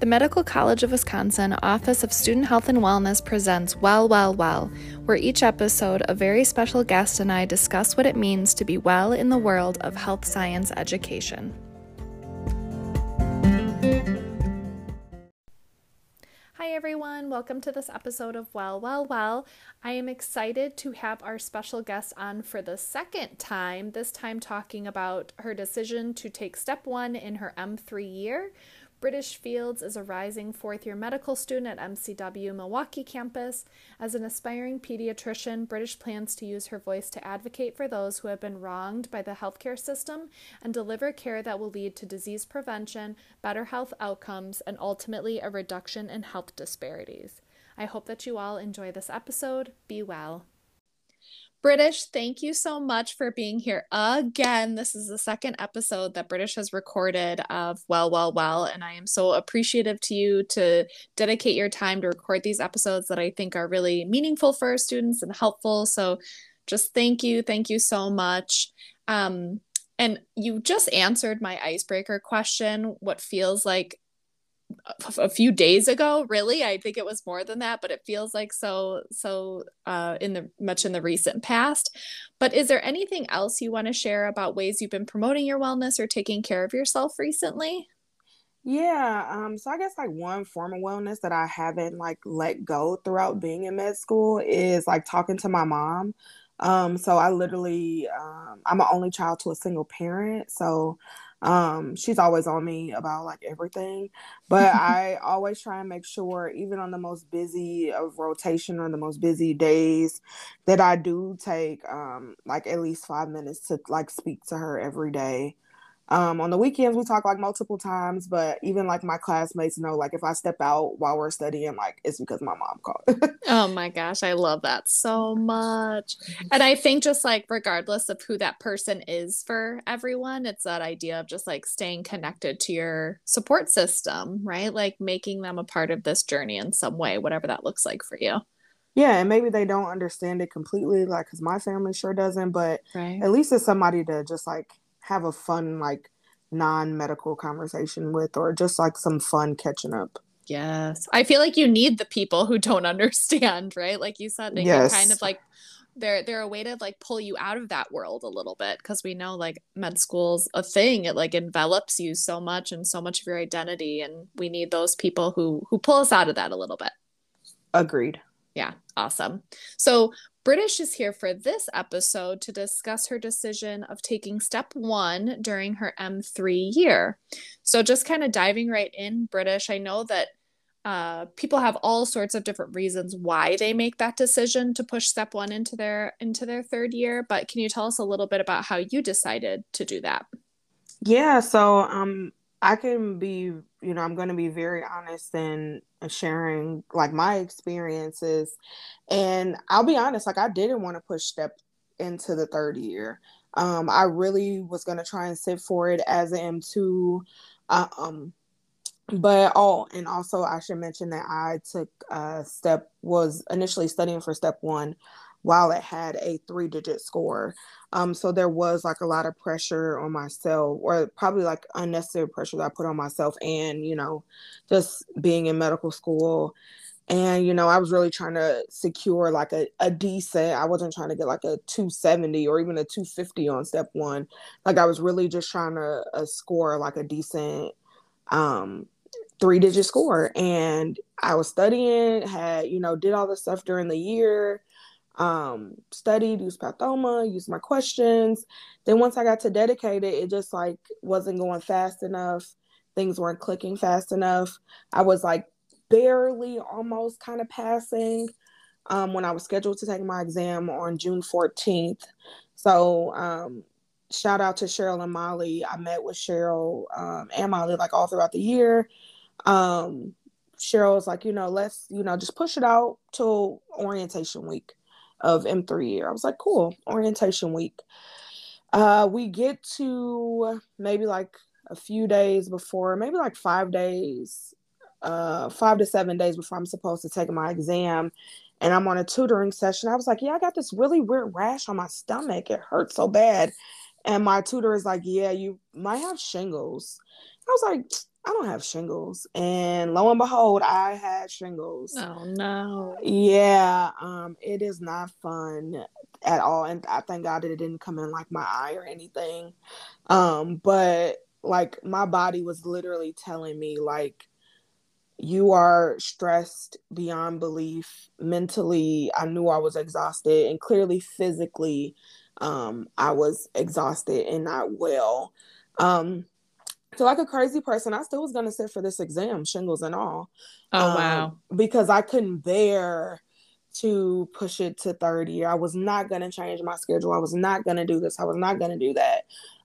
The Medical College of Wisconsin Office of Student Health and Wellness presents Well, Well, Well, where each episode a very special guest and I discuss what it means to be well in the world of health science education. Hi, everyone. Welcome to this episode of Well, Well, Well. I am excited to have our special guest on for the second time, this time talking about her decision to take step one in her M3 year British Fields is a rising fourth year medical student at MCW Milwaukee campus. As an aspiring pediatrician, British plans to use her voice to advocate for those who have been wronged by the healthcare system and deliver care that will lead to disease prevention, better health outcomes, and ultimately a reduction in health disparities. I hope that you all enjoy this episode. Be well. British, thank you so much for being here again. This is the second episode that British has recorded of Well, Well, Well, and I am so appreciative to you to dedicate your time to record these episodes that I think are really meaningful for our students and helpful. So just thank you. Thank you so much. Um, and you just answered my icebreaker question what feels like a few days ago really. I think it was more than that but it feels like so so uh in the much in the recent past. But is there anything else you want to share about ways you've been promoting your wellness or taking care of yourself recently? Yeah um so i guess like one form of wellness that i haven't like let go throughout being in med school is like talking to my mom. Um so i literally um i'm an only child to a single parent so um, she's always on me about like everything, but I always try and make sure, even on the most busy of rotation or the most busy days, that I do take um, like at least five minutes to like speak to her every day. Um, on the weekends, we talk like multiple times, but even like my classmates know, like if I step out while we're studying, like it's because my mom called. oh my gosh, I love that so much. And I think just like regardless of who that person is for everyone, it's that idea of just like staying connected to your support system, right? Like making them a part of this journey in some way, whatever that looks like for you. Yeah, and maybe they don't understand it completely, like because my family sure doesn't, but right. at least it's somebody to just like have a fun like non-medical conversation with or just like some fun catching up. Yes. I feel like you need the people who don't understand right? Like you said they yes. kind of like they're they're a way to like pull you out of that world a little bit because we know like med school's a thing. It like envelops you so much and so much of your identity and we need those people who who pull us out of that a little bit. Agreed yeah awesome so British is here for this episode to discuss her decision of taking step one during her M3 year. So, just kind of diving right in, British, I know that uh, people have all sorts of different reasons why they make that decision to push step one into their into their third year but can you tell us a little bit about how you decided to do that yeah so um I can be, you know, I'm going to be very honest in sharing like my experiences. And I'll be honest, like I didn't want to push step into the third year. Um, I really was going to try and sit for it as an M2. Uh, um, but oh, and also I should mention that I took uh step was initially studying for step one while it had a three digit score. Um, so there was like a lot of pressure on myself, or probably like unnecessary pressure that I put on myself, and you know, just being in medical school. And you know, I was really trying to secure like a, decent. I wasn't trying to get like a 270 or even a 250 on step one. Like I was really just trying to uh, score like a decent um three digit score. And I was studying, had, you know, did all the stuff during the year um, studied, used Pathoma, used my questions. Then once I got to dedicated, it just like wasn't going fast enough. Things weren't clicking fast enough. I was like barely almost kind of passing um, when I was scheduled to take my exam on June 14th. So um, shout out to Cheryl and Molly. I met with Cheryl um, and Molly like all throughout the year. Um, Cheryl was like, you know, let's, you know, just push it out till orientation week of M3 year. I was like, cool, orientation week. Uh, we get to maybe like a few days before, maybe like five days, uh, five to seven days before I'm supposed to take my exam. And I'm on a tutoring session. I was like, yeah, I got this really weird rash on my stomach. It hurts so bad. And my tutor is like, yeah, you might have shingles. I was like, I don't have shingles. And lo and behold, I had shingles. Oh no. Yeah, um, it is not fun at all. And I thank God that it didn't come in like my eye or anything. Um, but like my body was literally telling me like you are stressed beyond belief mentally i knew i was exhausted and clearly physically um, i was exhausted and not well um, so like a crazy person i still was going to sit for this exam shingles and all. Oh um, wow. because i couldn't bear to push it to 30 i was not going to change my schedule. I was not going to do this. I was not going to do that.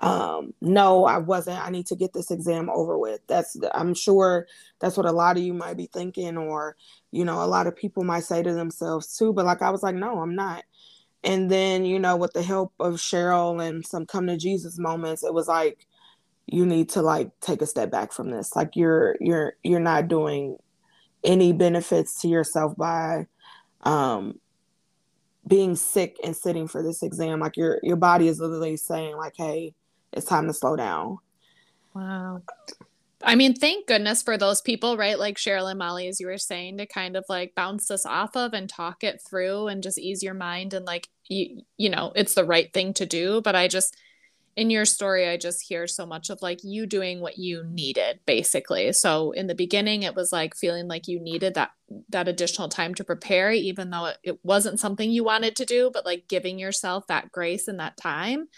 Um no i wasn't. I need to get this exam over with. That's i'm sure that's what a lot of you might be thinking or you know a lot of people might say to themselves too but like i was like no i'm not. And then you know with the help of cheryl and some come to jesus moments it was like you need to like take a step back from this like you're you're you're not doing any benefits to yourself by um being sick and sitting for this exam like your your body is literally saying like hey it's time to slow down. Wow. I mean, thank goodness for those people, right? Like Cheryl and Molly, as you were saying, to kind of like bounce this off of and talk it through and just ease your mind. And like, you, you know, it's the right thing to do. But I just, in your story, I just hear so much of like you doing what you needed, basically. So in the beginning, it was like feeling like you needed that that additional time to prepare, even though it, it wasn't something you wanted to do, but like giving yourself that grace and that time.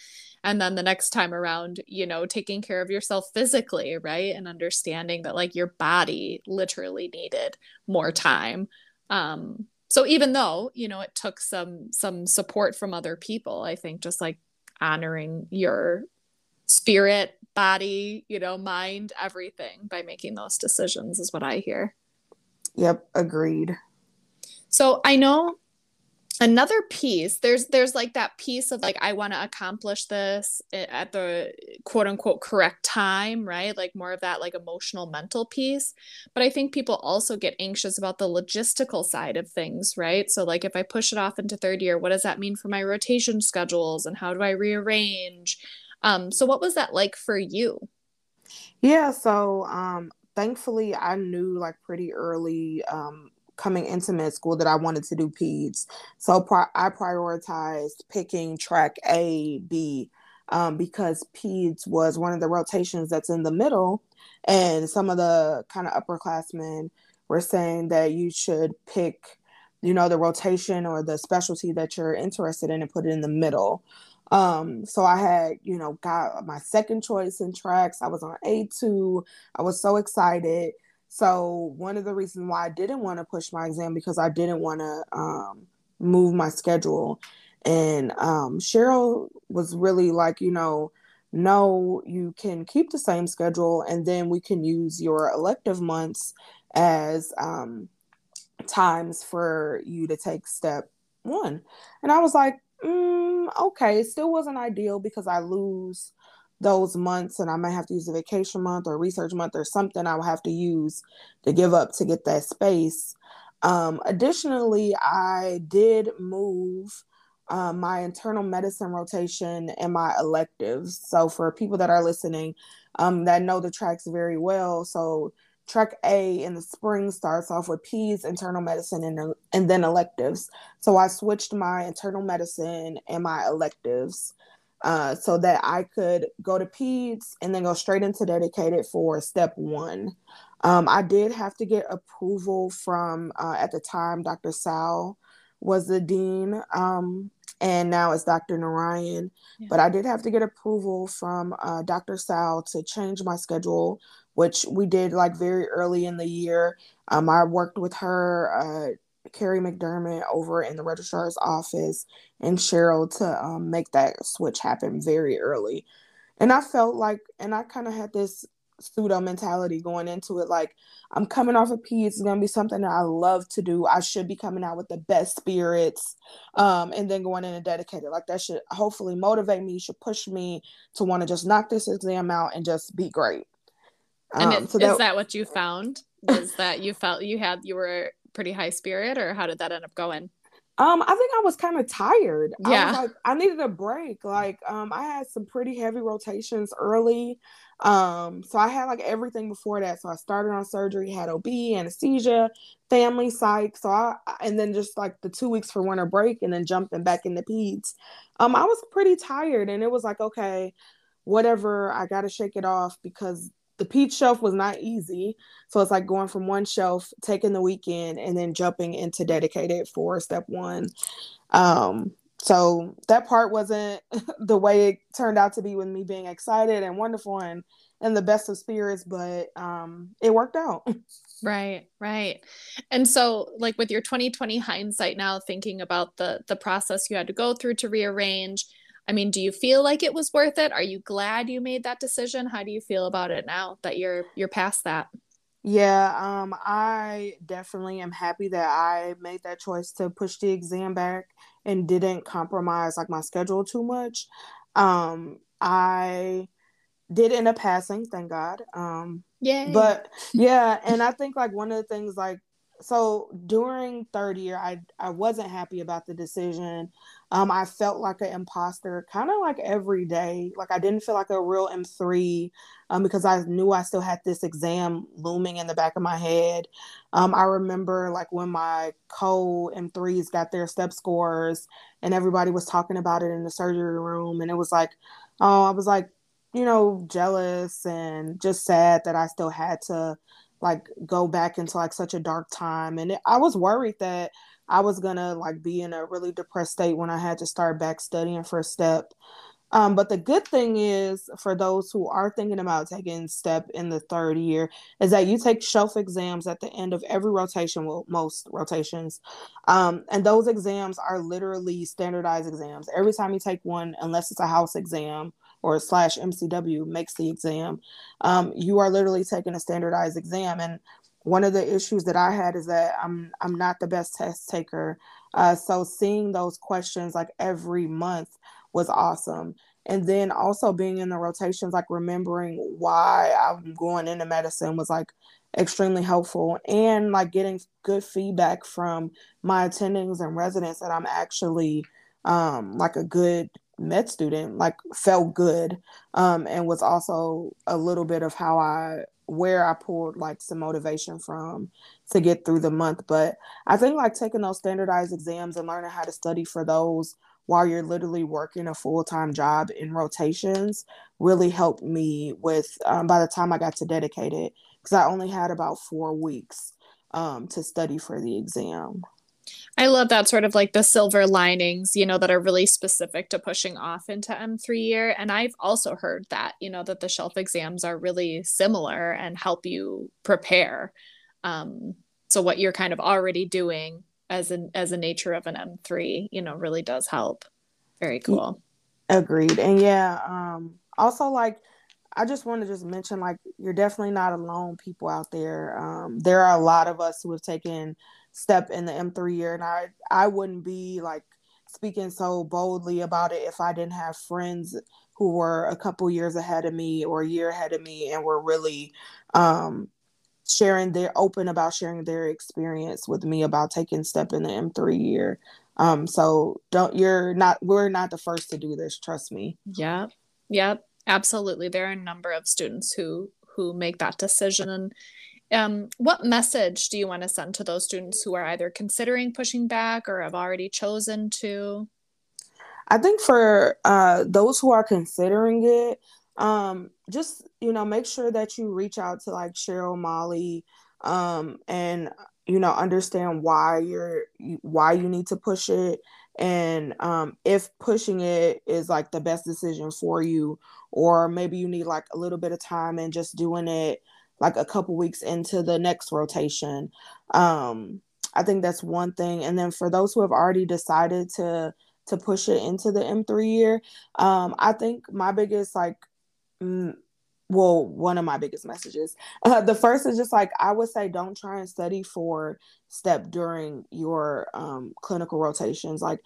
And then the next time around you know taking care of yourself physically right? And understanding that like your body literally needed more time. Um so even though you know it took some some support from other people i think just like honoring your spirit body you know mind everything by making those decisions is what i hear. Yep agreed. So i know another piece there's there's like that piece of like i want to accomplish this at the quote unquote correct time right? Like more of that like emotional mental piece. But i think people also get anxious about the logistical side of things right? So like if i push it off into third year what does that mean for my rotation schedules and how do i rearrange? Um so what was that like for you? Yeah so um thankfully i knew like pretty early um coming into med school that I wanted to do peds. So pri- I prioritized picking track A, B, um, because peds was one of the rotations that's in the middle. And some of the kind of upperclassmen were saying that you should pick, you know, the rotation or the specialty that you're interested in and put it in the middle. Um, so I had, you know, got my second choice in tracks. I was on A2. I was so excited. So one of the reasons why I didn't want to push my exam because I didn't want to um, move my schedule. And um, Cheryl was really like, you know, no, you can keep the same schedule, and then we can use your elective months as um, times for you to take step one. And I was like, mm, okay, it still wasn't ideal because I lose those months and I might have to use a vacation month or research month or something I will have to use to give up to get that space. Um, additionally, I did move um, my internal medicine rotation and my electives. So, for people that are listening um, that know the tracks very well, so track A in the spring starts off with P's internal medicine and, and then electives. So, I switched my internal medicine and my electives uh, so that I could go to PEDS and then go straight into dedicated for step one. Um, I did have to get approval from, uh, at the time, Dr. Sal was the dean, um, and now it's Dr. Narayan. Yeah. But I did have to get approval from uh, Dr. Sal to change my schedule, which we did like very early in the year. Um, I worked with her uh, Carrie McDermott over in the registrar's office and Cheryl to um, make that switch happen very early. And I felt like, and I kind of had this pseudo mentality going into it like i'm coming off of p it's going to be something that i love to do. I should be coming out with the best spirits um, and then going in and dedicated like that should hopefully motivate me should push me to want to just knock this exam out and just be great. Um, and it, so that, is that what you found? Is that you felt you had you were pretty high spirit or how did that end up going? Um, I think I was kind of tired. Yeah. I was like, I needed a break. Like, um, I had some pretty heavy rotations early. Um, so I had like everything before that. So I started on surgery, had OB, anesthesia, family psych. So I and then just like the two weeks for winter break and then jumping back into peds. Um, I was pretty tired and it was like, okay, whatever, I gotta shake it off because the peds shelf was not easy. So it's like going from one shelf, taking the weekend, and then jumping into dedicated for step one. Um, so that part wasn't the way it turned out to be with me being excited and wonderful and in the best of spirits, but um, it worked out. Right, right. And so like with your 2020 hindsight now thinking about the the process you had to go through to rearrange, I mean, do you feel like it was worth it? Are you glad you made that decision? How do you feel about it now that you're you're past that? Yeah, um, I definitely am happy that I made that choice to push the exam back and didn't compromise like my schedule too much. Um, I did end up passing, thank God. Um, yeah. But yeah, and I think like one of the things like so during third year, I I wasn't happy about the decision. Um, I felt like an imposter, kind of like every day. Like I didn't feel like a real M three, um, because I knew I still had this exam looming in the back of my head. Um, I remember like when my co M threes got their step scores, and everybody was talking about it in the surgery room, and it was like, oh, I was like, you know, jealous and just sad that I still had to like go back into like such a dark time and it, i was worried that i was gonna like be in a really depressed state when i had to start back studying for step. Um, but the good thing is for those who are thinking about taking step in the third year is that you take shelf exams at the end of every rotation well most rotations. Um, and those exams are literally standardized exams. Every time you take one unless it's a house exam or slash MCW makes the exam, um, you are literally taking a standardized exam. And one of the issues that I had is that I'm I'm not the best test taker. Uh, so seeing those questions like every month was awesome. And then also being in the rotations, like remembering why I'm going into medicine was like extremely helpful and like getting good feedback from my attendings and residents that I'm actually um, like a good med student like felt good um, and was also a little bit of how i where i pulled like some motivation from to get through the month. But i think like taking those standardized exams and learning how to study for those while you're literally working a full-time job in rotations really helped me with um, by the time i got to dedicated because i only had about four weeks um, to study for the exam I love that sort of like the silver linings, you know, that are really specific to pushing off into M3 year. And I've also heard that, you know, that the shelf exams are really similar and help you prepare. Um, so what you're kind of already doing as an as a nature of an M3, you know, really does help. Very cool. Agreed. And yeah, um, also like I just want to just mention like you're definitely not alone, people out there. Um, there are a lot of us who have taken step in the M3 year. And I, I wouldn't be like speaking so boldly about it if I didn't have friends who were a couple years ahead of me or a year ahead of me and were really um, sharing their open about sharing their experience with me about taking step in the M3 year. Um, so don't you're not we're not the first to do this, trust me. Yep. Yep. Absolutely. There are a number of students who who make that decision and um, what message do you want to send to those students who are either considering pushing back or have already chosen to? I think for uh, those who are considering it, um, just you know, make sure that you reach out to like Cheryl Molly, um, and you know, understand why you're why you need to push it, and um, if pushing it is like the best decision for you, or maybe you need like a little bit of time and just doing it like a couple weeks into the next rotation. Um, I think that's one thing. And then for those who have already decided to to push it into the M3 year, um, I think my biggest like mm, well, one of my biggest messages. Uh, the first is just like I would say, don't try and study for step during your um, clinical rotations. Like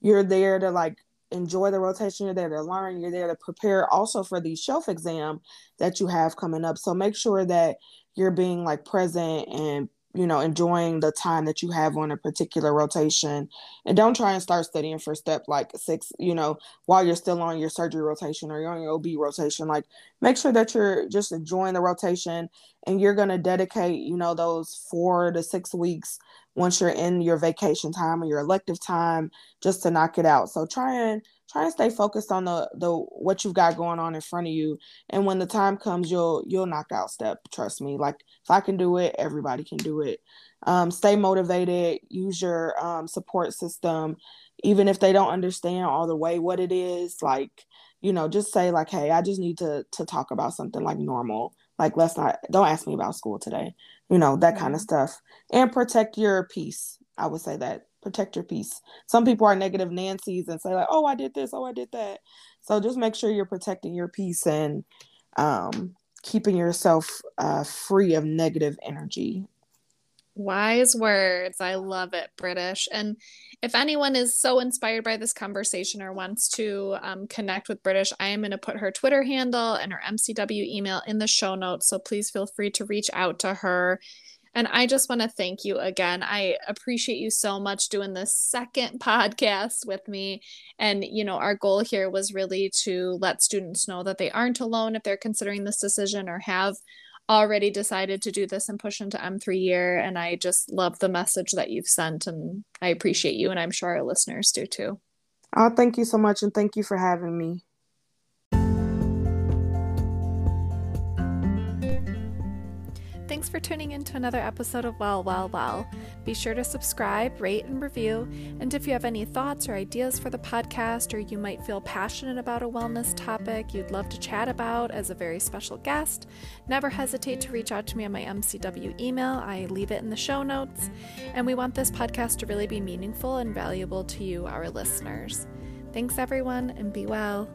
you're there to like enjoy the rotation. You're there to learn. You're there to prepare also for the shelf exam that you have coming up. So make sure that you're being like present and you know, enjoying the time that you have on a particular rotation. And don't try and start studying for step like six, you know, while you're still on your surgery rotation or you're on your OB rotation. Like, make sure that you're just enjoying the rotation and you're going to dedicate, you know, those four to six weeks once you're in your vacation time or your elective time just to knock it out. So try and try and stay focused on the the what you've got going on in front of you. And when the time comes you'll you'll knock out step. Trust me. Like if i can do it everybody can do it. Um, stay motivated. Use your um, support system. Even if they don't understand all the way what it is like you know just say like hey i just need to to talk about something like normal. Like let's not don't ask me about school today. You know that mm-hmm. kind of stuff. And protect your peace. I would say that protect your peace. Some people are negative Nancy's and say like, "Oh, I did this. Oh, I did that." So just make sure you're protecting your peace and um, keeping yourself uh, free of negative energy. Wise words. I love it, British. And if anyone is so inspired by this conversation or wants to um, connect with British, I am going to put her Twitter handle and her MCW email in the show notes. So please feel free to reach out to her and I just want to thank you again. I appreciate you so much doing this second podcast with me. And, you know, our goal here was really to let students know that they aren't alone if they're considering this decision or have already decided to do this and push into M3 year. And I just love the message that you've sent. And I appreciate you. And I'm sure our listeners do too. Oh, thank you so much. And thank you for having me. Thanks for tuning in to another episode of Well, Well, Well. Be sure to subscribe, rate, and review. And if you have any thoughts or ideas for the podcast, or you might feel passionate about a wellness topic you'd love to chat about as a very special guest, never hesitate to reach out to me on my MCW email. I leave it in the show notes. And we want this podcast to really be meaningful and valuable to you, our listeners. Thanks, everyone, and be well.